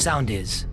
sound is.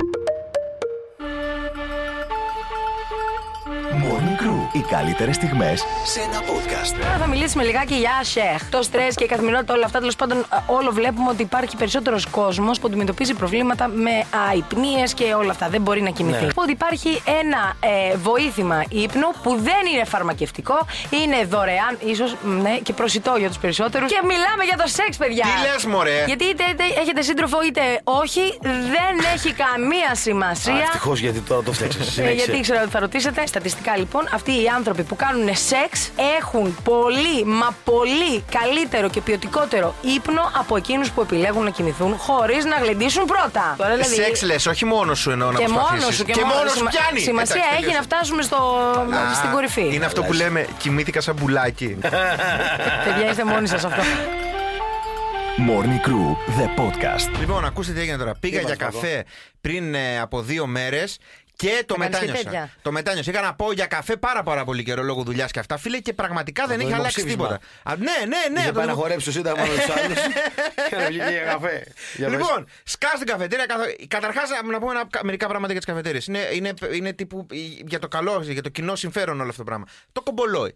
Morning Crew. Οι καλύτερες στιγμές σε ένα podcast. Τώρα θα μιλήσουμε λιγάκι για ΣΕΧ. Το στρες και η καθημερινότητα, όλα αυτά. Τέλος πάντων, ε, όλο βλέπουμε ότι υπάρχει περισσότερος κόσμος που αντιμετωπίζει προβλήματα με αϊπνίες και όλα αυτά. Δεν μπορεί να κοιμηθεί. Ναι. Ότι υπάρχει ένα ε, βοήθημα ύπνου που δεν είναι φαρμακευτικό, είναι δωρεάν, ίσως ναι, και προσιτό για τους περισσότερους. Και μιλάμε για το σεξ, παιδιά. Τι λες, μωρέ; Γιατί είτε, είτε έχετε σύντροφο είτε όχι, δεν έχει καμία σημασία. Ευτυχώς γιατί τώρα το φτιάξες. Ε, γιατί ήξερα ότι θα ρωτήσετε. Στατιστικά λοιπόν, αυτοί οι άνθρωποι που κάνουν σεξ έχουν πολύ, μα πολύ καλύτερο και ποιοτικότερο ύπνο από εκείνους που επιλέγουν να κοιμηθούν χωρίς να γλεντήσουν πρώτα. Τώρα, δηλαδή, Σεξ λες, όχι μόνος σου εννοώ να και μόνος προσπαθήσεις. σου και, και μόνος σου Σημα- πιάνει. Σημασία Εντάξει, έχει τελείωσε. να φτάσουμε στο, Α, στην κορυφή. Είναι αυτό που λέμε κοιμήθηκα σαν μπουλάκι. Παιδιά, είστε μόνοι σας αυτό. Morning Crew, the podcast. λοιπόν, ακούστε τι έγινε τώρα. Πήγα για καφέ πριν ε, από δύο μέρες και το κάνεις και μετάνιωσα. τέτοια. Το μετάνιωσα. Είχα να πω για καφέ πάρα, πάρα πολύ καιρό λόγω δουλειάς και αυτά, φίλε, και πραγματικά δεν το έχει αλλάξει δημοψήφισμα. τίποτα. Α, ναι, ναι, ναι. Είχε το πάει να δημο- χορέψει το σύνταγμα με τους άλλους. Και να βγει για καφέ. Για πες. Λοιπόν, σκά στην καφετέρια. Καταρχάς, να πούμε ένα- μερικά πράγματα για τις καφετέρειε. Είναι, είναι, είναι τύπου ε, για το καλό, για το κοινό συμφέρον όλο αυτό το πράγμα. Το κομπολόι.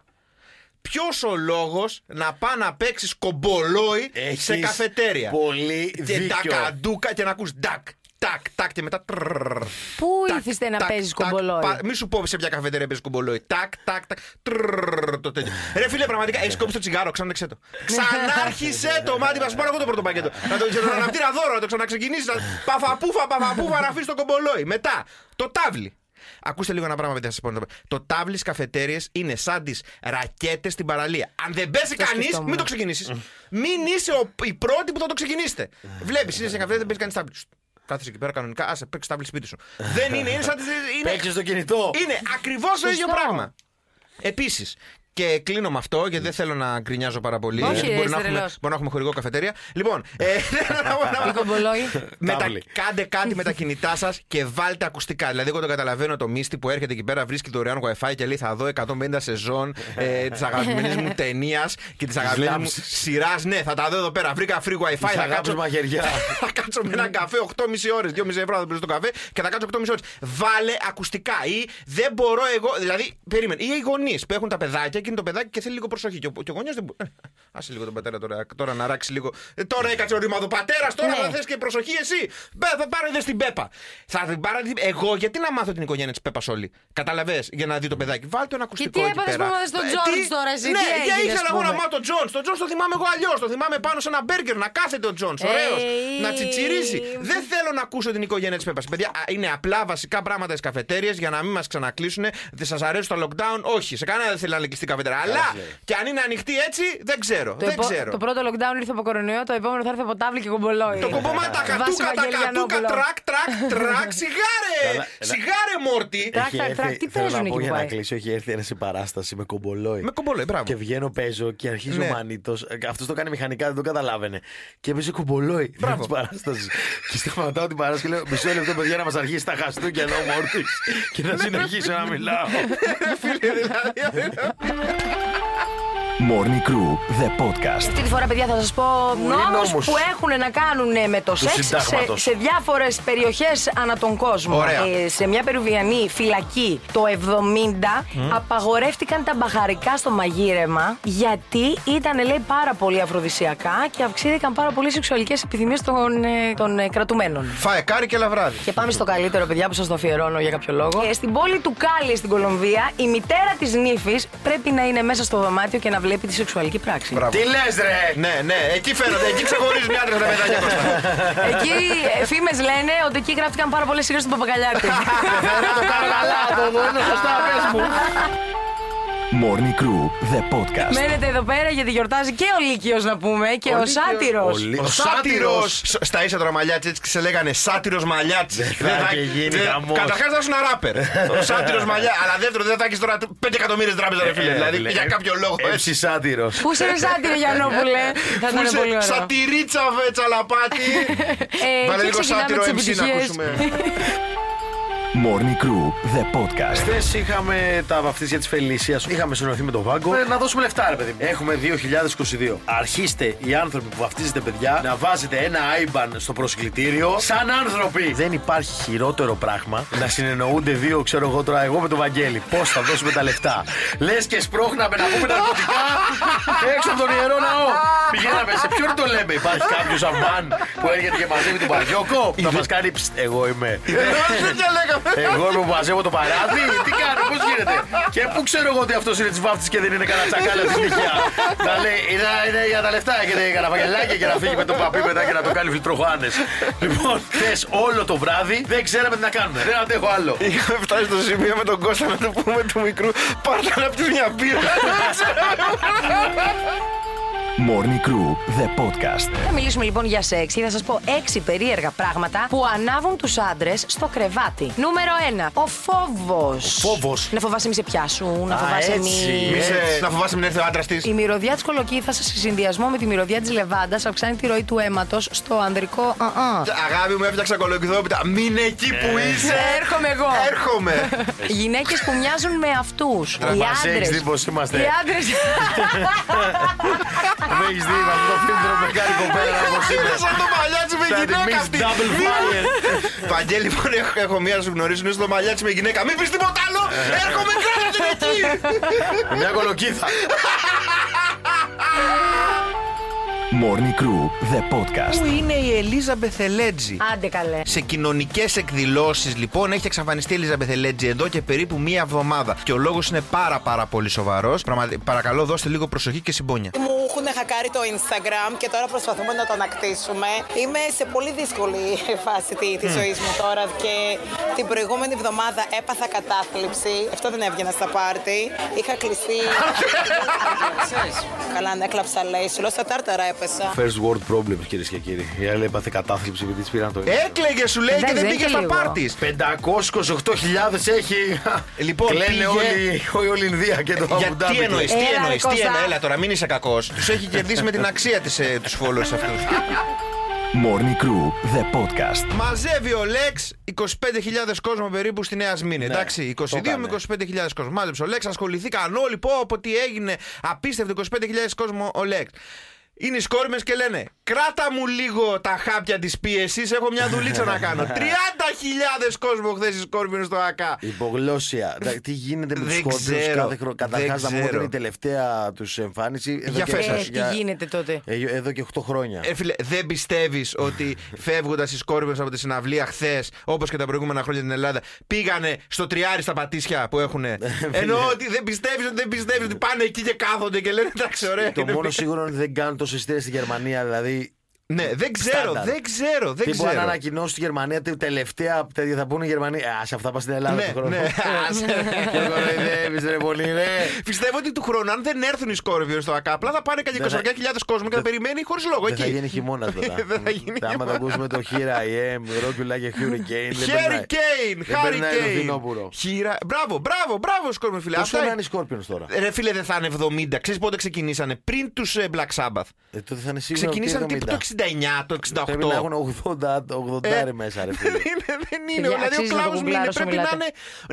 Ποιος ο λόγος να πά να παίξεις κομπολόι Έχεις σε καφετέρια; πολύ και δίκιο. τακαντούκα και να ακούς ντακ, τακ, τακ και μετά. τρρρρρ. Πού Τακ, ήθιστε να τακ, παίζεις τακ, κομπολόι; πα- Μη σου πω σε ποια καφετέρια παίζει κομπολόι. Τακ, τακ, τακ. τρρρρρ, Το τέτοιο. Ρε φίλε, πραγματικά έχει κόψει το τσιγάρο, ξανάξε το. Ξανάρχισε το μάτι, μα σου πάρω εγώ το πρώτο πακέτο. Να το να αναπτύρα δώρο, να το ξαναξεκινήσει. Παφαπούφα, παφαπούφα, να αφήσει το κομπολόι. Μετά, το τάβλι. Ακούστε λίγο ένα πράγμα, παιδιά, σα πω. Το τάβλι στι καφετέρειε είναι σαν τι ρακέτε στην παραλία. Αν δεν πέσει Το κανεί, σκεφτόμουν. μην το ξεκινήσει. Μην είσαι ο, οι πρώτοι που θα το ξεκινήσετε. Βλέπει, είσαι σε καφέ, δεν παίζει κανεί τάβλι. Κάθεσαι εκεί πέρα κανονικά, άσε παίξει τάβλι σπίτι σου. δεν είναι, είναι σαν τις- είναι, Παίξε στο κινητό. είναι ακριβώς το ίδιο πράγμα. Επίσης, και κλείνω με αυτό γιατί δεν θέλω να γκρινιάζω πάρα πολύ. Όχι, γιατί ρε, μπορεί, να είσαι έχουμε, τρελός. μπορεί να έχουμε χορηγό καφετέρια. Λοιπόν, ε, θέλω να πω ένα Τι κομπολόι. με τα, Τάβλη. κάντε κάτι με τα κινητά σας και βάλτε ακουστικά. Δηλαδή, εγώ το καταλαβαίνω το μίστη που έρχεται εκεί πέρα, βρίσκει δωρεάν WiFi και λέει θα δω 150 σεζόν ε, της αγαπημένης μου ταινίας και της αγαπημένης μου λάμψης. σειράς. Ναι, θα τα δω εδώ πέρα. Βρήκα free WiFi. Της Θα αγάπης κάτσω, μαχαιριά. θα κάτσω με έναν καφέ 8,5 ώρες, 2,5 ευρώ θα παίζω το καφέ και θα κάτσω 8,5 ώρες. Βάλε ακουστικά ή δεν μπορώ εγώ. Δηλαδή, περίμενε. Ή οι γονείς που έχουν τα παιδάκια και είναι το παιδάκι και θέλει λίγο προσοχή. Και ο, και ο γονιός δεν μπορεί. Άσε λίγο τον πατέρα τώρα, τώρα να ράξει λίγο. Ε, τώρα έκατσε ο ρημαδοπατέρα, τώρα Ναι. θα θες και προσοχή εσύ. Μπε, θα πάρε δε στην Πέπα. Θα την πάρε την- Εγώ γιατί να μάθω την οικογένεια της Πέπας όλη. Καταλαβέ για να δει το παιδάκι. Βάλτε ένα ακουστικό. τι εκεί έπαθες πέρα. που έμαθες τον Ε, George τι- τώρα, εσύ, Ναι, τι για έγινε, ήθελα ας εγώ να πούμε. μάθω τον Τζον. Τον Τζον το θυμάμαι εγώ αλλιώς. Το θυμάμαι πάνω σε ένα μπέργκερ να κάθεται ο Τζον. Ωραίος. Ε, Να τσιτσιρίζει. Δεν θέλω να ακούσω την οικογένεια της Πέπας. Παιδιά, α, είναι απλά βασικά πράγματα στις καφετέρειες για να μην μας ξανακλείσουν. Δεν σας αρέσουν τα lockdown; Όχι, σε κανένα δεν θέλει να είναι κλειστή καφετέρια. Αλλά και αν είναι ανοιχτή έτσι, δεν ξέρω. Το, Δεν επο- ξέρω. το πρώτο lockdown ήρθε από κορονοϊό, το επόμενο θα έρθει από τάβλη και κομπολόι. Το κομπομά τα Βάση κατούκα, τα Βαγγέλη κατούκα, Γιαννόπουλο. τρακ, τρακ, τρακ, σιγάρε! Καλά, Σιγάρε, Μόρτι! Τρακ, Έχει τρακ, έρθει- τρακ, τι θέλω παίζουν να εκεί πω που για να πάει. κλείσω. Έχει έρθει ένας σε παράσταση με κομπολόι. Με κομπολόι, μπράβο. Και βγαίνω, παίζω και αρχίζει Ναι. ο μανίτο. Αυτός το κάνει μηχανικά, δεν το καταλάβαινε. Και έπαιζε κομπολόι. Μπράβο. Της παράστασης. και σταματάω την παράσταση και λέω: Μισό λεπτό, παιδιά, να μας αρχίσει τα χαστούκια εδώ, Μόρτι. και να συνεχίσω να μιλάω. Yeah. Morning Crew, the podcast. Αυτή τη φορά, παιδιά, θα σας πω νόμους νόμους. που έχουν να κάνουν με το σεξ σε, συντάγματος. σε διάφορες περιοχές ανά τον κόσμο. Ωραία. Ε, σε μια περουβιανή φυλακή το 70 απαγορεύτηκαν τα μπαχαρικά στο μαγείρεμα γιατί ήταν, λέει, πάρα πολύ αφροδισιακά και αυξήθηκαν πάρα πολύ σεξουαλικές επιθυμίες των, ε, των ε, κρατουμένων. Φάε κάρι και λαβράδι. Και πάμε στο καλύτερο, παιδιά, που σας το αφιερώνω για κάποιο λόγο. Ε, στην πόλη του Κάλι, στην Κολομβία, η μητέρα της νύφης πρέπει να είναι μέσα στο δωμάτιο και να βλέπει τη σεξουαλική πράξη. Μπράβο. Τι λες, ρε! Ναι, ναι, εκεί φαίνονται, εκεί ξεχωρίζουν οι άντρες τα παιδάκια Κώστα. Εκεί φήμες λένε ότι εκεί γράφτηκαν πάρα πολλές σειρές του Παπακαλιάτη. Να το κάνω καλά, το δω, είναι σωστά, πες μου. Morning Crew, the podcast. Μένετε εδώ πέρα γιατί γιορτάζει και ο Λύκειος να πούμε και ο, Λύκειος. Σάτυρος. Ο Λύ- Ο σάτυρος! Στα ίσα μαλλιάτσι, έτσι σε λέγανε σάτυρος μαλλιάτσι. θα είχε γίνει χαμός. Καταρχάς θα ήσουν ράπερ. Ο σάτυρος μαλλιά. Αλλά δεύτερο δεν θα έχεις τώρα 5 εκατομμύρια τράπεζα, ρε φίλε. Δηλαδή για κάποιο λόγο έτσι. Έτσι σάτυρος. Πού είσαι ρε Σάτυρο Γιαννόπουλε. Θα Πού ήταν πολύ είσαι, ωραίο. Σατυρίτσα βε τσαλαπάτι. Ε, Βάλε και λίγο ξεκινάμε σάτυρο τις MC να επιτυχίες. ακούσουμε. Morning Crew, the podcast. Χθες είχαμε τα βαφτίσια της Φελίσια. Είχαμε συνοηθεί με τον Βάγκο. Ε, να δώσουμε λεφτά, ρε παιδί μου. Έχουμε 2022. Αρχίστε οι άνθρωποι που βαφτίζετε παιδιά να βάζετε ένα IBAN στο προσκλητήριο σαν άνθρωποι. Δεν υπάρχει χειρότερο πράγμα να συνεννοούνται δύο, ξέρω εγώ τώρα, εγώ με τον Βαγγέλη. Πώς θα δώσουμε τα λεφτά; Λες και σπρώχναμε να πούμε ναρκωτικά έξω από τον ιερό ναό. Πηγαίναμε σε ποιον το λέμε; Υπάρχει κάποιος αμάν που έρχεται και μαζεύει τον Παριόκο. Θα μας κάνει «Ψτ, εγώ είμαι. Τέτοια λέγαμε. Εγώ είμαι που μαζεύω το παράδειγμα. Τι κάνω, πώς γίνεται; Και πού ξέρω εγώ ότι αυτός είναι της βάφτης και δεν είναι κανένα τσακάλα της νυχιά. Να λέει, είναι, είναι για τα λεφτά, έχετε κανένα βαγγελάκι και να φύγει με τον παπί μετά και να το κάνει φιλτροχάνε. λοιπόν, χθε όλο το βράδυ δεν ξέραμε τι να κάνουμε. Δεν αντέχω άλλο. Είχαμε φτάσει στο σημείο με τον Κώστα να του πούμε του μικρού Πάρτε να πιει μια μπύρα. Morning Crew, the podcast. Θα μιλήσουμε λοιπόν για σεξ και θα σας πω έξι περίεργα πράγματα που ανάβουν τους άντρες στο κρεβάτι. Νούμερο 1. Ο φόβος. Φόβος. Να φοβάσαι μη σε πιάσουν, να Α, φοβάσαι έτσι. μη. Μη σε- Να φοβάσαι μην έρθει ο άντρας της. Η μυρωδιά της κολοκύθας σε συνδυασμό με τη μυρωδιά της λεβάντας αυξάνει τη ροή του αίματος στο ανδρικό. α, α. Αγάπη μου, έφτιαξα κολοκυθόπιτα. Μην εκεί που είσαι. Έρχομαι εγώ. Έρχομαι. Γυναίκες που μοιάζουν με αυτούς. Οι Μας έχεις άντρες. δει πως είμαστε. Οι άντρες. Δεν έχεις δει με αυτό το φίλτρο με κάνει κοπέλα όπως Είναι είναι. σαν το μαλλιάτσι με Σαν τη γυναίκα Miss αυτή. Double Fire. Βαγγέλη, λοιπόν, έχω, έχω μία να σου γνωρίσω. Είναι στο μαλλιάτσι με γυναίκα. Μην πεις τίποτα άλλο. Έρχομαι κάτω την εκεί. Μια κολοκύθα. Morning Crew, the podcast. Πού είναι η Ελίζα Μπεθελέτζη. Άντε καλέ. Σε κοινωνικές εκδηλώσεις, λοιπόν, έχει εξαφανιστεί η Ελίζα Μπεθελέτζη εδώ και περίπου μία εβδομάδα. Και ο λόγος είναι πάρα πάρα πολύ σοβαρός. Παρακαλώ, δώστε λίγο προσοχή και συμπόνια. Μου έχουν χακάρει το Instagram και τώρα προσπαθούμε να το ανακτήσουμε. Είμαι σε πολύ δύσκολη φάση τη, της ζωής μου τώρα και την προηγούμενη εβδομάδα έπαθα κατάθλιψη. Αυτό δεν έβγαινα στα πάρτι. Είχα κλειστεί. Καλά, ναι, έκλαψα λέει. Σου λέω στα τάρταρα έπεσα. First world problems κυρίες και κύριοι. Η άλλη έπαθε κατάθλιψη επειδή της πήραν το. Έκλαιγε, σου λέει, και Εντάξει, δεν δεν πήγε είχε στα λίγο. πάρτις. 528.000 έχει. Λοιπόν, Κλαίνε πήγε- όλοι, όλη, όλη η Ινδία και το Για Αμπου Ντάμπι. τι εννοεί, τι Έλα, ρε, εννοείς, τι Κώστα. εννοείς, έλα τώρα, μην είσαι κακός. Τους έχει κερδίσει με την αξία της τους followers αυτούς. Morning Crew, the podcast. Μαζεύει ο Λέξ 25.000 κόσμο περίπου στη Νέα Σμήνη. Ναι, εντάξει, 22 το με έκανε. 25.000 κόσμο. Μάζεψε ο Λέξ, ασχοληθήκαν όλοι. Πω, από τι έγινε. Απίστευτο 25.000 κόσμο ο Λέξ. Είναι οι σκόρμες και λένε: Κράτα μου λίγο τα χάπια της πίεσης. Έχω μια δουλίτσα να κάνω. 30.000 κόσμο χθες οι σκόρπιονε στο ΑΚΑ. Υπογλώσσια. Τα- Τι γίνεται με τους Δεν σκόρπιους ξέρω, κάθε χρόνο; δεν Καταρχάς, να μου ξέρω. είναι η τελευταία τους εμφάνιση. εδώ Για και- φες Ε, σας. τι γίνεται τότε. ε, Εδώ και 8 χρόνια. Ε, φίλε, δεν πιστεύεις ότι φεύγοντας οι σκόρπιονε από τη συναυλία χθες, όπως και τα προηγούμενα χρόνια στην Ελλάδα, πήγανε στο τριάρι στα πατήσια που έχουν. Ενώ ότι δεν πιστεύεις ότι δεν πιστεύεις ότι πάνε εκεί και κάθονται και λένε εντάξει, ωραία. Το είναι μόνο μια-» σίγουρο είναι ότι δεν κάνουν τόσο εισιτήρια στη Γερμανία. Δηλαδή, Ναι, δεν ξέρω, Στάνταρ. δεν ξέρω, δεν τύπου αν ξέρω. ανακοινώσουν στη Γερμανία τε- τελευταία τέτοια θα πούνε οι Γερμανοί. Α, σε αυτά πας στην Ελλάδα Ναι, του χρόνου. ναι. Άσε. Και κοροϊδεύεις, ρε πολύ, ρε. Πιστεύω ότι του χρόνου, αν δεν έρθουν οι σκόρπιονε στο ΑΚΑ, απλά θα πάνε κανένα Δεν θα- 20.000 κόσμο και θα περιμένει χωρίς λόγο Δεν θα εκεί. γίνει χειμώνας τώρα. Δεν θα γίνει Άμα χειμώνας. το ακούσουμε το Here I am, Rock You Like a Hurricane. δεν Χέρι περνάει. Κέιν, Δεν Χάρι περνάει το Κέιν. φθινόπωρο. Χείρα. Μπράβο, μπράβο, μπράβο, σκόρπιον φίλε. Πόσο Αυτά να είναι οι Scorpions τώρα. Ρε φίλε, δεν θα είναι 70. Ξέρεις πότε ξεκινήσανε; Πριν τους Black Sabbath. Ε, τότε θα είναι σίγουρα. Ξεκινήσαν ότι τύπου το 69, το 68. Πρέπει να έχουν 80, 80 Ε, μέσα, ρε δεν φίλε. είναι, δεν είναι. Παιδιά, δηλαδή ο αξίζει να το Κλάους Μίνε γκουγκλάρω όσο πρέπει να μιλάτε. είναι.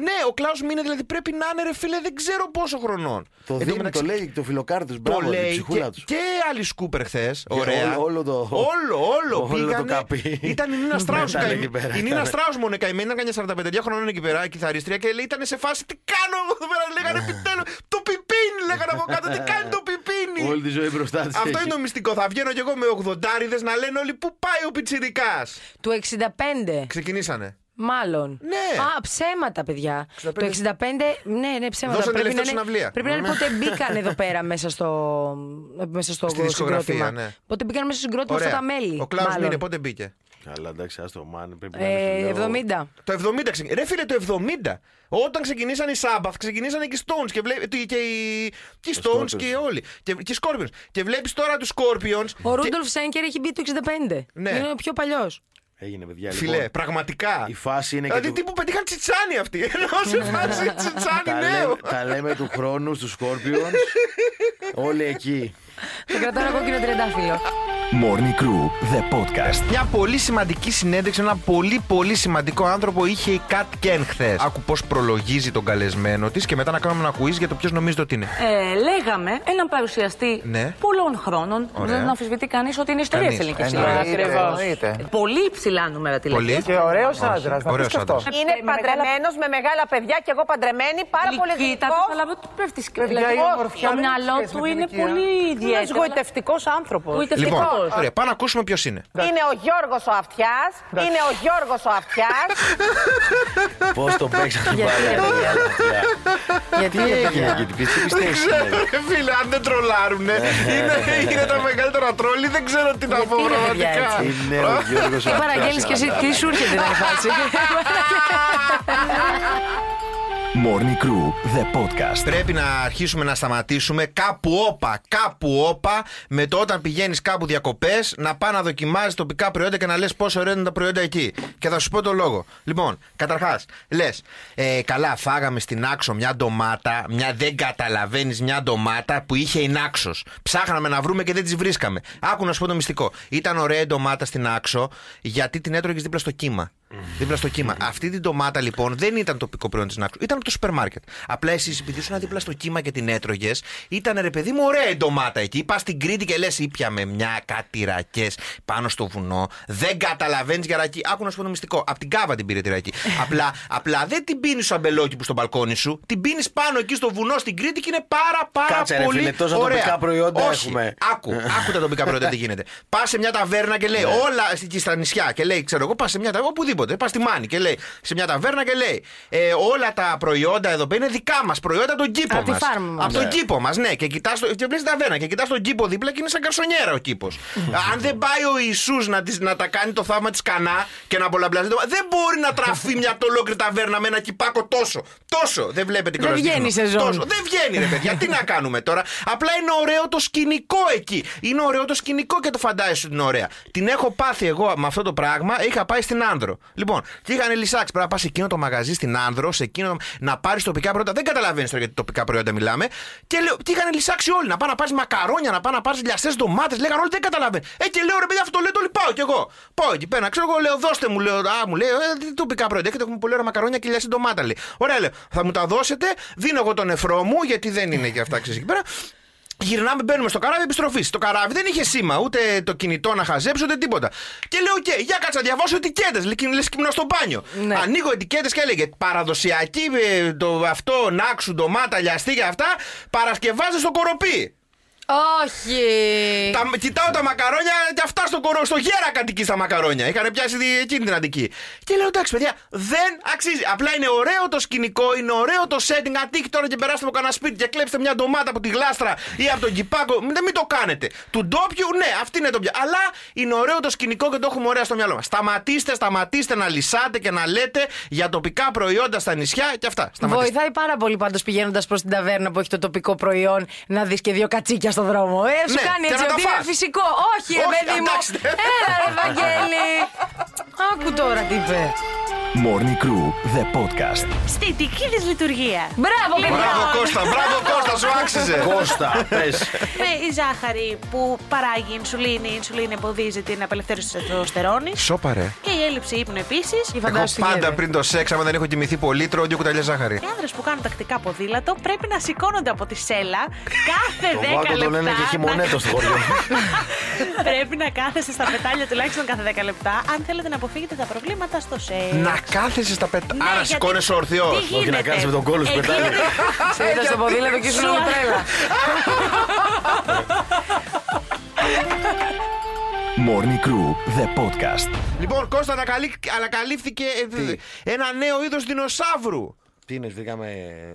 Ναι, ο Κλάους Μίνε δηλαδή πρέπει να είναι, ρε φίλε, δεν ξέρω πόσο χρονών. Το Εν τω δίνει, μεταξύ, το λέει, το φιλοκάρι τους. Το Μπράβο, η λέει και, ψυχούλα τους. και άλλη σκούπερ χθες. Ωραία. όλο- όλο το- Όλο, όλο. όλο το πήγανε, καπί. Ήταν η Νίνα Στράους. Ήταν εκεί πέρα, Η Νίνα ήταν. Στράους μόνο καημένη, ήταν κανένα 45 χρονών εκεί πέρα, η κιθαρίστρια και λέει, ήταν σε φάση τι κάνω εγώ εδώ πέρα. Λέγανε επιτέλου. Το πιπίνι λέγανε από κάτω. Τι κάνει το πιπίνι. Όλη τη ζωή μπροστά της. Αυτό είναι το μυστικό. Θα βγαίνω κι εγώ με 80 να λένε όλοι πού πάει ο πιτσιρικάς; Του 65. Ξεκινήσανε. Μάλλον. Ναι. Α, ψέματα, παιδιά. 65. Το 65. Ναι, ναι, ψέματα. Δώσαν πρέπει, να τελευταία είναι, συναυλία. πρέπει να είναι πότε μπήκαν εδώ πέρα μέσα στο, μέσα στο Στη δισκογραφία, συγκρότημα. ναι. Πότε μπήκαν μέσα στο συγκρότημα αυτά τα μέλη. Ο Κλάους μάλλον. Μίνε πότε μπήκε; Καλά, εντάξει, άστο, μαν. Πρέπει να είναι. Ε, φιλό. 70. Το 70 ξεκινήσανε. Ρε φίλε, το 70. Όταν ξεκινήσαν οι Σάμπαθ, ξεκινήσανε και οι Stones και, βλέ... και, οι... και οι Stones Scorpions. και όλοι. Και, και οι Scorpions. Και βλέπεις τώρα τους Scorpions. Ο και- Ρούντολφ Σέγκερ έχει μπει το 65. Ναι. Είναι ο πιο παλιός. Έγινε, παιδιά. Φίλε, λοιπόν. πραγματικά. Η φάση είναι και. Δηλαδή του- τύπου πετύχαν τσιτσάνι αυτοί. Ενώ σε φάση τα, τσιτσάνι λέμε, νέο. τα λέμε του χρόνου στους Scorpions. Όλοι εκεί. Θα κρατάω ένα κόκκινο τριαντάφυλλο. Morning Crew, the podcast. Μια πολύ σημαντική συνέντευξη, ένα πολύ πολύ σημαντικό άνθρωπο είχε η Κατ Κεν χθες. Άκου πώς προλογίζει τον καλεσμένο της και μετά να κάνουμε ένα quiz για το ποιος νομίζετε ότι είναι. Ε, λέγαμε έναν παρουσιαστή Ναι. πολλών χρόνων. Ωραία. Δεν αμφισβητεί κανείς ότι είναι ιστορία της Κανείς. ελληνικής Εννοείται, τηλεόραση. εννοείται. Πολύ υψηλά νούμερα Πολύ. τηλεόραση. Και ωραίος άντρας. Να Ωραίος πεις και αυτό. άντρας. Είναι παντρεμένος με μεγάλα παιδιά και εγώ παντρεμένη, πάρα πολύ Κοίτα, γλυκός. αλλά του πέφτει Παιδιά, η ομορφιά Το δεν έχει μυαλό σχέση του με την είναι ηλικία. πολύ Ένας ιδιαίτερο. γοητευτικός άνθρωπος. Λοιπόν, Γοητευτικός. ωραία, πάμε να ακούσουμε ποιος είναι. Είναι ο Γιώργος ο Αυτιάς. Είναι ο Γιώργος ο Αυτιάς. Πώς το παίξατε Γιατί, ρε παιδιά. Γιατί ρε παιδιά. Γιατί τι πιστεύεις. Ρε φίλε, αν δεν τρολάρουνε, είναι, είναι τα μεγαλύτερα τρόλι, δεν ξέρω τι να πω Γιατί, ρε παιδιά, πραγματικά. έτσι. Είναι ο Γιώργος Τι παραγγέλνεις και εσύ, τι σου έρχεται να φάση. Morning Crew, the podcast. Πρέπει να αρχίσουμε να σταματήσουμε κάπου όπα, κάπου όπα με το όταν πηγαίνεις κάπου διακοπές να πά να δοκιμάζεις τοπικά προϊόντα και να λες πόσο ωραία είναι τα προϊόντα εκεί. Και θα σου πω το λόγο. Λοιπόν, καταρχάς, λες, ε, καλά, φάγαμε στην άξο μια ντομάτα, μια δεν καταλαβαίνεις μια ντομάτα που είχε εινάξο. Ψάχναμε να βρούμε και δεν τις βρίσκαμε. Άκου να σου πω το μυστικό. Ήταν ωραία η ντομάτα στην άξο γιατί την έτρωγες δίπλα στο κύμα. Δίπλα στο κύμα. Αυτή την ντομάτα λοιπόν δεν ήταν τοπικό προϊόν της Νάξου. Ήταν από το σούπερ μάρκετ. Απλά εσύ επειδή ήσουν δίπλα στο κύμα και την έτρωγες, ήταν ρε παιδί μου ωραία η ντομάτα εκεί. Πας στην Κρήτη και λες ήπια με μια κάτι ρακές πάνω στο βουνό. Δεν καταλαβαίνεις για ρακή. Άκου να σου πω το μυστικό. Απ' την κάβα την πήρε τη ρακή. απλά, απλά δεν την πίνεις στο αμπελόκι που στο μπαλκόνι σου. Την πίνεις πάνω εκεί στο βουνό στην Κρήτη και είναι πάρα πάρα Κάτσε, ρε πολύ φίλε, τόσα ωραία. τοπικά προϊόντα Όχι. έχουμε. Άκου, άκου τα τοπικά προϊόντα τι γίνεται. Πας σε μια ταβέρνα και λέει όλα εκεί στα νησιά και λέει, ξέρω εγώ, πας σε μια ταβέρνα, οπουδήποτε. Πας στη Μάνη και λέει σε μια ταβέρνα και λέει ε, όλα τα προϊόντα εδώ πέρα είναι δικά μας, προϊόντα από τον κήπο Από τη μας. φάρμα μας. Από τον κήπο μας, ναι. Και κοιτάς και βλέπεις ταβέρνα και κοιτάς τον κήπο δίπλα και είναι σαν καρσονιέρα ο κήπος. Αν δεν πάει ο Ιησούς να, της- να τα κάνει το θαύμα της κανά και να πολλαπλασιάζει, το- δεν μπορεί να τραφεί μια ολόκληρη ταβέρνα με ένα κυπάκο τόσο. Τόσο. Δεν βλέπετε Δεν κιόλας βγαίνει δείχνω. η σεζόν. Τόσο. Δεν βγαίνει, ρε παιδιά. Τι να κάνουμε τώρα. Απλά είναι ωραίο το σκηνικό εκεί. Είναι ωραίο το σκηνικό και το φαντάζεσαι ότι είναι ωραία. Την έχω πάθει εγώ με αυτό το πράγμα. Είχα πάει στην Άνδρο. Λοιπόν, και είχαν λησάξει. Πρέπει να πας σε εκείνο το μαγαζί στην Άνδρο, σε εκείνο να πάρεις τοπικά προϊόντα. Δεν καταλαβαίνεις τώρα γιατί τοπικά προϊόντα μιλάμε. Και, λέω, και είχαν λησάξει όλοι. Να πά να πάρεις μακαρόνια, να πά να πάρεις λιαστές ντομάτες. Λέγανε όλοι δεν καταλαβαίνει. Ε, και λέω ρε παιδιά, αυτό το λέω, το όλοι πάω κι εγώ. Πάω εκεί πέρα, ξέρω εγώ, λέω, δώστε μου, λέω, α, μου λέει, ε, τι τοπικά προϊόντα. Έχετε έχουμε πολύ ωραία μακαρόνια και λιαστή ντομάτα, λέει. Ωραία, λέω, θα μου τα δώσετε, δίνω εγώ τον νεφρό μου, γιατί δεν είναι και αυτά, ξέρεις εκεί πέρα. Γυρνάμε, μπαίνουμε στο καράβι επιστροφή. Το καράβι δεν είχε σήμα, ούτε το κινητό να χαζέψω, ούτε τίποτα. Και λέω, οκ, για κάτσα, διαβάσω ετικέτες. Λες και είμαι στο μπάνιο. Ναι. Ανοίγω ετικέτες και έλεγε παραδοσιακή ε, το, αυτό, νάξου, ντομάτα, λιαστή και αυτά, παρασκευάζε στο κοροπή. Όχι. Τα, κοιτάω τα μακαρόνια και αυτά στο, κορο, στο γέρα κατοικεί στα μακαρόνια. Είχαν πιάσει δι- εκείνη την αντική. Και λέω εντάξει, παιδιά, δεν αξίζει. Απλά είναι ωραίο το σκηνικό, είναι ωραίο το setting. Αν τύχει τώρα και περάσετε από κανένα σπίτι και κλέψετε μια ντομάτα από τη γλάστρα ή από τον κυπάκο, μην, μην το κάνετε. Του ντόπιου, ναι, αυτή είναι το πια. Αλλά είναι ωραίο το σκηνικό και το έχουμε ωραία στο μυαλό μας. Σταματήστε, σταματήστε να λυσάτε και να λέτε για τοπικά προϊόντα στα νησιά και αυτά. Σταματήστε. Βοηθάει πάρα πολύ πάντως πηγαίνοντας προς την ταβέρνα που έχει το τοπικό προϊόν να δεις και δύο κατσίκια στο δρόμο. Ε, σου Ναι, κάνει και έτσι να τα ότι είναι φας. φυσικό. Όχι, ρε Όχι, παιδί μου. εντάξει. Έλα, ρε Βαγγέλη. Άκου τώρα τι είπε. Morning Crew, the podcast. Στη δική της λειτουργία. Μπράβο, παιδιά. Μπράβο Κώστα, μπράβο Κώστα, σου άξιζε. Κώστα, πες. Με η ζάχαρη που παράγει ινσουλίνη, η ινσουλίνη εμποδίζει την απελευθέρωση της τεστοστερόνη. Σόπαρε. Και η έλλειψη ύπνου επίσης. Και Εγώ φαντάσου τι πάντα γίνεται. πριν το σεξ, άμα δεν έχω κοιμηθεί πολύ, τρώω δύο κουταλιά ζάχαρη. Οι άνδρες που κάνουν τακτικά ποδήλατο πρέπει να σηκώνονται από τη σέλα κάθε Το 10 Βάκο λεπτά. τον λένε και χειμωνέτο στο χωριό. πρέπει να κάθεστε στα πετάλια τουλάχιστον κάθε 10 λεπτά αν θέλετε να αποφύγετε τα προβλήματα στο σεξ. Να κάθεσαι στα πετά. Ναι, Άρα γιατί- σηκώνεσαι ορθιός. Τι Όχι να γίνεται; κάνεις με τον κόλλο σου Εκεί- πετάλιο. Σε είδα στο ποδήλατο και ήσουν όλη τρέλα. Morning Crew, the podcast. Λοιπόν, Κώστα ανακαλύ... ανακαλύφθηκε ε, ένα νέο είδος δεινοσαύρου. Τι είναι, βρήκαμε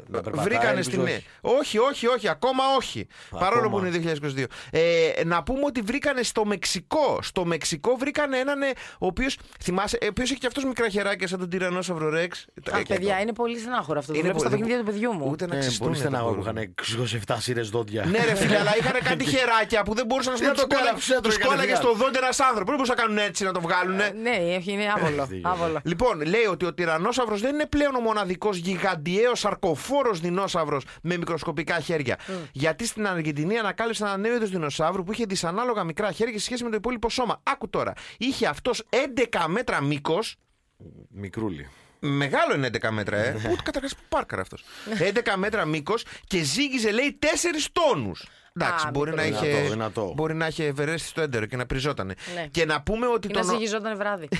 να περπατάει. Βρήκανε ελπίζω στην. όχι. Όχι, όχι, όχι, ακόμα όχι. Παρόλο που είναι 2022. Ε, να πούμε ότι βρήκανε στο Μεξικό. Στο Μεξικό βρήκανε έναν ε, ο οποίος. Θυμάσαι, ο οποίος έχει και αυτός μικρά χεράκια σαν τον τυρανόσαυρο Ρεξ. Αχ, παιδιά, είναι πολύ στενάχωρο αυτό. Το Είναι βλέπω στα πολύ- παιχνίδια του παιδιού μου. Ούτε να Ε, ξυστούν. πολύ δεν στενάχωρο που μπορούν. είχαν 27 σειρέ δόντια. Ναι, ρε φίλε, αλλά είχαν κάτι χεράκια που δεν μπορούσαν να Τι να το κάνω, τους έτρωγε Τους κόλλαγε κατευθείαν. στο δόντι ένας άνθρωπος. Δεν μπορούσαν να κάνουν έτσι να το βγάλουν. Ναι, όχι, είναι άβολο. άβολο. Λοιπόν, λέει ότι ο τυρανόσαυρο δεν είναι πλέον ο μοναδικός γιγαντιαίος σαρκοφόρος δεινόσαυρος με μικροσκοπικά χέρια. Γιατί στην Αργεντινή ανακάλυψαν ένα νέο είδος δεινοσαύρου που είχε δυσανάλογα μικρά χέρια σε σχέση με το υπόλοιπο σώμα. Άκου τώρα. Είχε αυτός 11 μέτρα μήκος. Μικρούλι. Μεγάλο είναι 11 μέτρα, ε. Πού καταρχάς που πάρκαρ αυτός. 11 μέτρα μήκος και ζύγιζε, λέει, 4 τόνους. Εντάξει, Α, μπορεί να, μικρό. είχε, Δυνατό, δυνατό. μπορεί να είχε ευερέσει στο έντερο και να πριζότανε. Ναι. Και να πούμε ότι Και να τον. ζυγιζόταν βράδυ.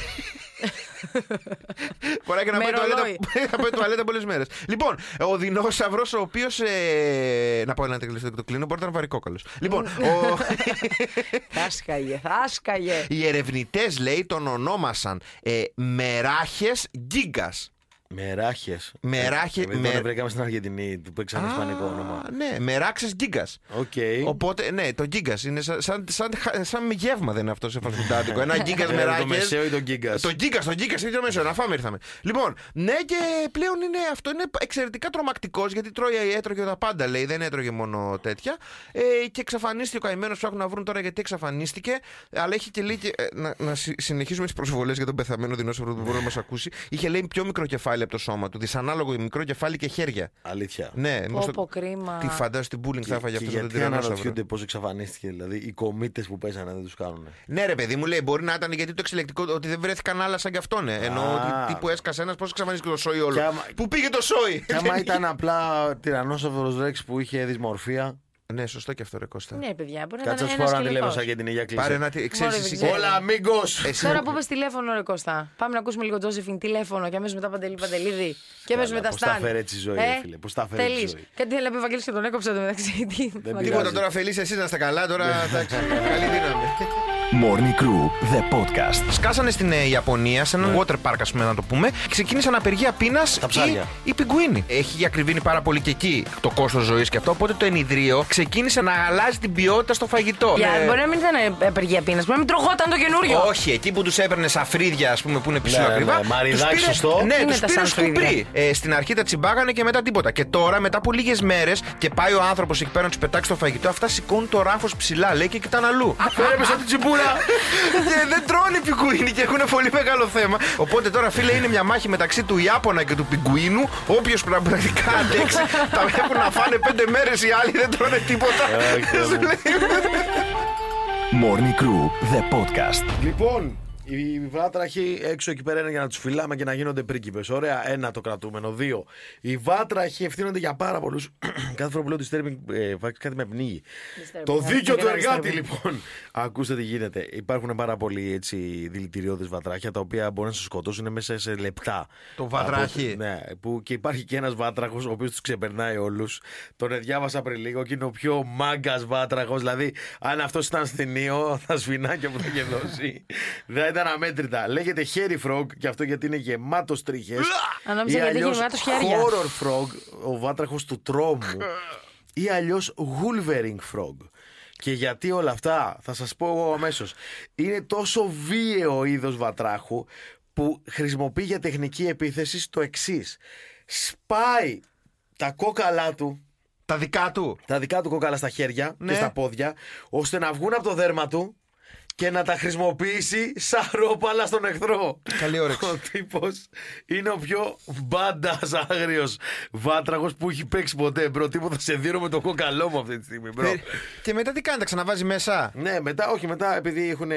Μπορεί και να Με πάει τουαλέτα, ρολόι. να πάει τουαλέτα πολλές μέρες. Λοιπόν, ο δεινόσαυρος, ο οποίος. Ε, να πω ένα τελείως το κλείνω, μπορεί να είναι βαρικόκαλος. Λοιπόν, ο, Θα σκαγε, θα σκαγε. οι ερευνητές, λέει, τον ονόμασαν ε, Μεράχες Γκίγκα. Μεράχες. Μεράχε- Επειδή με- τον βρήκαμε στην Αργεντινή, του παίξανε ισπανικό όνομα. Ναι, Μεράξες Γκίγκας. Οκ. Οπότε, ναι, το Γκίγκας είναι σαν, σαν, σαν, σαν γεύμα, δεν είναι αυτό σε φασφουντάτικο. Ένα Γκίγκα Ε, μεράκε. Το μεσαίο ή το γκίγκας; Το Γκίγκας, το Γκίγκας, είναι το μέσο. Να φάμε ήρθαμε. Λοιπόν, ναι, και πλέον είναι, αυτό είναι εξαιρετικά τρομακτικός γιατί τρώει, έτρωγε τα πάντα, λέει. Δεν έτρωγε μόνο τέτοια. Ε, και εξαφανίστηκε ο καημένος. Ψάχνουν να βρουν τώρα γιατί εξαφανίστηκε. Αλλά έχει και λέει. και, ε, να, να συ- συνεχίσουμε τις προσβολές για τον πεθαμένο δεινόσαυρο που μπορεί να μας ακούσει. Είχε λέει πιο μικρό κεφάλι από το σώμα του. Δυσανάλογο μικρό κεφάλι και χέρια. Αλήθεια. Ναι, μήπως Πω, το- πω, κρίμα. Τι φαντάζεσαι την bullying θα έφαγε Και αυτό το γιατί τυρανόσαυρο. αναρωτιούνται πώς εξαφανίστηκε, δηλαδή οι κομίτες που παίζανε δεν τους κάνουν. Ναι, ρε παιδί μου λέει, μπορεί να ήταν γιατί το εξελεκτικό ότι δεν βρέθηκαν άλλα σαν κι αυτόν. Ε. Ενώ Α. ότι τύπου έσκασε ένας, πώς εξαφανίστηκε το σόι όλο. Και άμα- Πού πήγε το σόι; Και άμα ήταν απλά τυρανόσαυρο Ρέξ που είχε δυσμορφία. Ναι, σωστό και αυτό, ρε Κώστα. Ναι, παιδιά, μπορεί να Κάτσε να ήταν σου ένας πάρω ένα τηλέφωνο σαν σκελετός. και την Υγεία Κλίση. Πάρε ένα. τι- Ξέρεις Μωρέ, εσύ. δεν ξέρω. Όλα, αμίγκος! Εσύ Τώρα μου- που είπε τηλέφωνο, ρε Κώστα. Πάμε να ακούσουμε λίγο Τζόσεφιν τηλέφωνο και αμέσως μετά Παντελή Παντελίδη. Και αμέσως Καλά, μετά πώς τα Σταν. φέρε έτσι η ζωή, ρε φίλε, πώς τα φέρε έτσι η Θέλεις. ζωή. Κάτι θέλει να πει ο Βαγγέλης και τον έκοψε το μεταξύ. Τι- Δεν Τίποτα. πειράζει. Τίποτα τώρα, Φελή, εσύ να είστε καλά. Τώρα εντάξει, καλή δύναμη. Morning Crew, the podcast. Σκάσανε στην ε, Ιαπωνία, σε έναν water park, ας πούμε, να το πούμε. και Ξεκίνησαν απεργία πείνας Τα ψάρια. οι, οι πιγκουίνοι. Έχει ακριβήνει πάρα πολύ και εκεί το κόστος ζωής και αυτό. Οπότε το ενιδρίο ξεκίνησε να αλλάζει την ποιότητα στο φαγητό. Για, Ναι. Μπορεί να μην ήταν απεργία πείνας, μπορεί να μην τρογόταν το καινούριο. Όχι, εκεί που τους έπαιρνε σαφρίδια, ας πούμε, που είναι ψηλό Ναι, ναι, ακριβά. ναι, μαριδάκι τους πήρε- σωστό. Ναι, Τι είναι τους τα πήρε σανφρίδια; σκουπρί. Ε, στην αρχή τα τσιμπάγανε και μετά τίποτα. Και τώρα, μετά από λίγες μέρες, και πάει ο άνθρωπος εκεί πέρα να τους πετάξει το φαγητό, αυτά σηκώνουν το ράφος ψηλά, λέει και κοιτάνε αλλού. Φέρε πίσω την τσιμπούρα! και δεν τρώνε οι πιγκουίνοι και έχουν πολύ μεγάλο θέμα. Οπότε τώρα, φίλε, είναι μια μάχη μεταξύ του Ιάπωνα και του πιγκουίνου. Όποιος πραγματικά αντέξει, τα έχουν να φάνε πέντε μέρες οι άλλοι δεν τρώνε τίποτα. Σου λέει. Morning Crew, the podcast. Λοιπόν, οι βάτραχοι έξω εκεί πέρα είναι για να τους φυλάμε και να γίνονται πρίγκιπες. Ωραία, ένα το κρατούμενο. Δύο. Οι βάτραχοι ευθύνονται για πάρα πολλούς. Κάθε φορά που λέω disturbing ε, facts, κάτι με πνίγει. Disturbing Το facts, δίκιο του δεν εργάτη, disturbing. λοιπόν. Ακούστε τι γίνεται. Υπάρχουν πάρα πολλοί έτσι δηλητηριώδε βατράχια τα οποία μπορεί να σα σκοτώσουν μέσα σε λεπτά. Το βατράχι. Από- Ναι, που και υπάρχει και ένας βάτραχος ο οποίος τους ξεπερνάει όλους. Τον διάβασα πριν λίγο και είναι ο πιο μάγκας βάτραχος. Δηλαδή, αν αυτός ήταν ασθενείο, τα σφινάκια που θα είχε δώσει δεν ήταν αμέτρητα. Λέγεται hairy frog και αυτό γιατί είναι γεμάτος τρίχες. Α, νόμιζα γιατί έχει γεμάτος χέρια. horror frog, ο βάτραχος του τρόμου. ή αλλιώς wolverine frog. Και γιατί όλα αυτά, θα σας πω εγώ αμέσως. Είναι τόσο βίαιο είδος βατράχου που χρησιμοποιεί για τεχνική επίθεση στο εξής. Σπάει τα κόκαλά του, Τα δικά του. τα δικά του κόκαλα στα χέρια Ναι. και στα πόδια, ώστε να βγουν από το δέρμα του και να τα χρησιμοποιήσει σαν ρόπαλα στον εχθρό. Καλή όρεξη. Ο τύπος είναι ο πιο μπάντας άγριος βάτραχο που έχει παίξει ποτέ. Μπρο, τύπο θα σε δίνω με το κόκαλό μου αυτή τη στιγμή, μπρο. Ε, Και μετά τι κάνει, τα ξαναβάζει μέσα; Ναι, μετά, όχι, μετά επειδή έχουν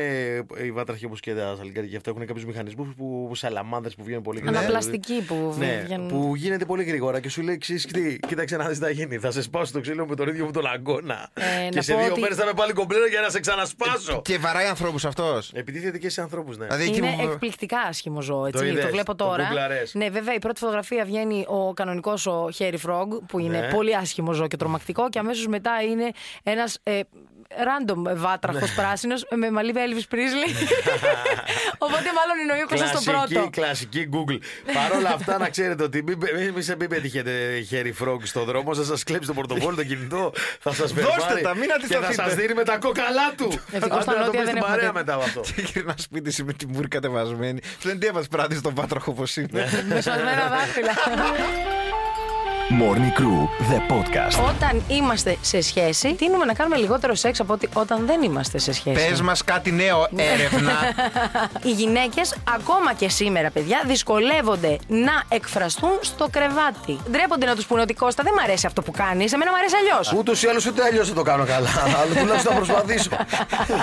οι βάτραχοι όπως και τα σαλικάρια και αυτά έχουν κάποιους μηχανισμούς που, που σαλαμάνδε που βγαίνουν πολύ γρήγορα. Αναπλαστικοί που Ναι, βγαίνουν. που γίνεται πολύ γρήγορα και σου λέει εξή: Κοίταξε να δεις τι θα γίνει. Θα σε σπάσω το ξύλο με τον ίδιο μου τον αγκώνα. Ε, και να σε πω δύο ότι- μέρες θα με πάλι κομπλένα για να σε ξανασπάσω. Και βαράει ανθρώπους αυτός. Επιτίθεται και σε ανθρώπους, ναι. Δηλαδή εκεί Είναι που- εκπληκτικά άσχημο ζώο, έτσι. Το Το, είδες, βλέπω το τώρα. γκουγκλαρές. ναι, βέβαια, η πρώτη φωτογραφία βγαίνει ο κανονικός ο Hairy Frog, που είναι Ναι. πολύ άσχημο ζώο και τρομακτικό, και αμέσως μετά είναι ένας ε, random βάτραχος Ναι. πράσινος με μαλλί Elvis Presley. Οπότε μάλλον είναι ο Ιούκο στο Κλασική, πρώτο. κλασική Google. Παρ' όλα αυτά, να ξέρετε ότι μην, μην, μην, σε- μην πετύχετε χέρι φρόγκ στον δρόμο, θα σας κλέψει το πορτοφόλι, το κινητό, θα σας Δώστε τα, μην Και θα αντισταθείτε. σας δίνει με τα κόκαλά του. Ευτυχώς στα Άντε να το νότια πεις δεν στην έχουμε παρέα τέτοιο. μετά από αυτό. Και γυρνά σπίτι σου με τη μούρη κατεβασμένη. Σου λένε τι έβαζες πράτης στον πάτραχο όπως είναι. Με σφασμένα δάχτυλα. Morning Crew, the podcast. Όταν είμαστε σε σχέση, τείνουμε να κάνουμε λιγότερο σεξ από ότι όταν δεν είμαστε σε σχέση. Πες μας κάτι νέο, έρευνα. Οι γυναίκες, ακόμα και σήμερα, παιδιά, δυσκολεύονται να εκφραστούν στο κρεβάτι. Ντρέπονται να τους πούνε ότι Κώστα δεν μ' αρέσει αυτό που κάνεις, εμένα μου αρέσει αλλιώς. Ούτως ή άλλως ούτε αλλιώς δεν το κάνω καλά. Αλλά τουλάχιστον θα προσπαθήσω.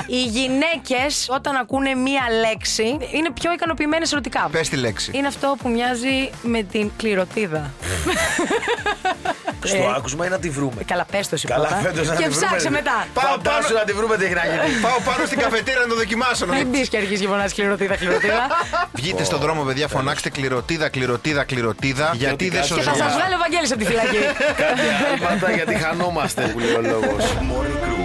Οι γυναίκες, όταν ακούνε μία λέξη, είναι πιο ικανοποιημένες ερωτικά. Πες τη λέξη. Είναι αυτό που μοιάζει με την κληροτίδα. Στο άκουσμα ή να τη βρούμε; Ε, Καλά, πες το εσύ Καλά, πρώτα. φέτος να Και τη βρούμε. ψάξε μετά. Πάω Φαντάσου πάνω- να τη βρούμε τι έχει να γίνει. Πάω πάνω στην καφετέρια να το δοκιμάσω. να Μην δω. μπει και αρχίσεις και φωνάζει κληροτίδα, κληροτίδα. Βγείτε στον δρόμο, παιδιά, φωνάξτε κληροτίδα, κληροτίδα, κληροτίδα. Γιατί δεν κάτσε και θα σώζω. σας βγάλει ο Βαγγέλης από τη φυλακή. Κάτι άλματα γιατί χανόμαστε που λέει ο λόγο.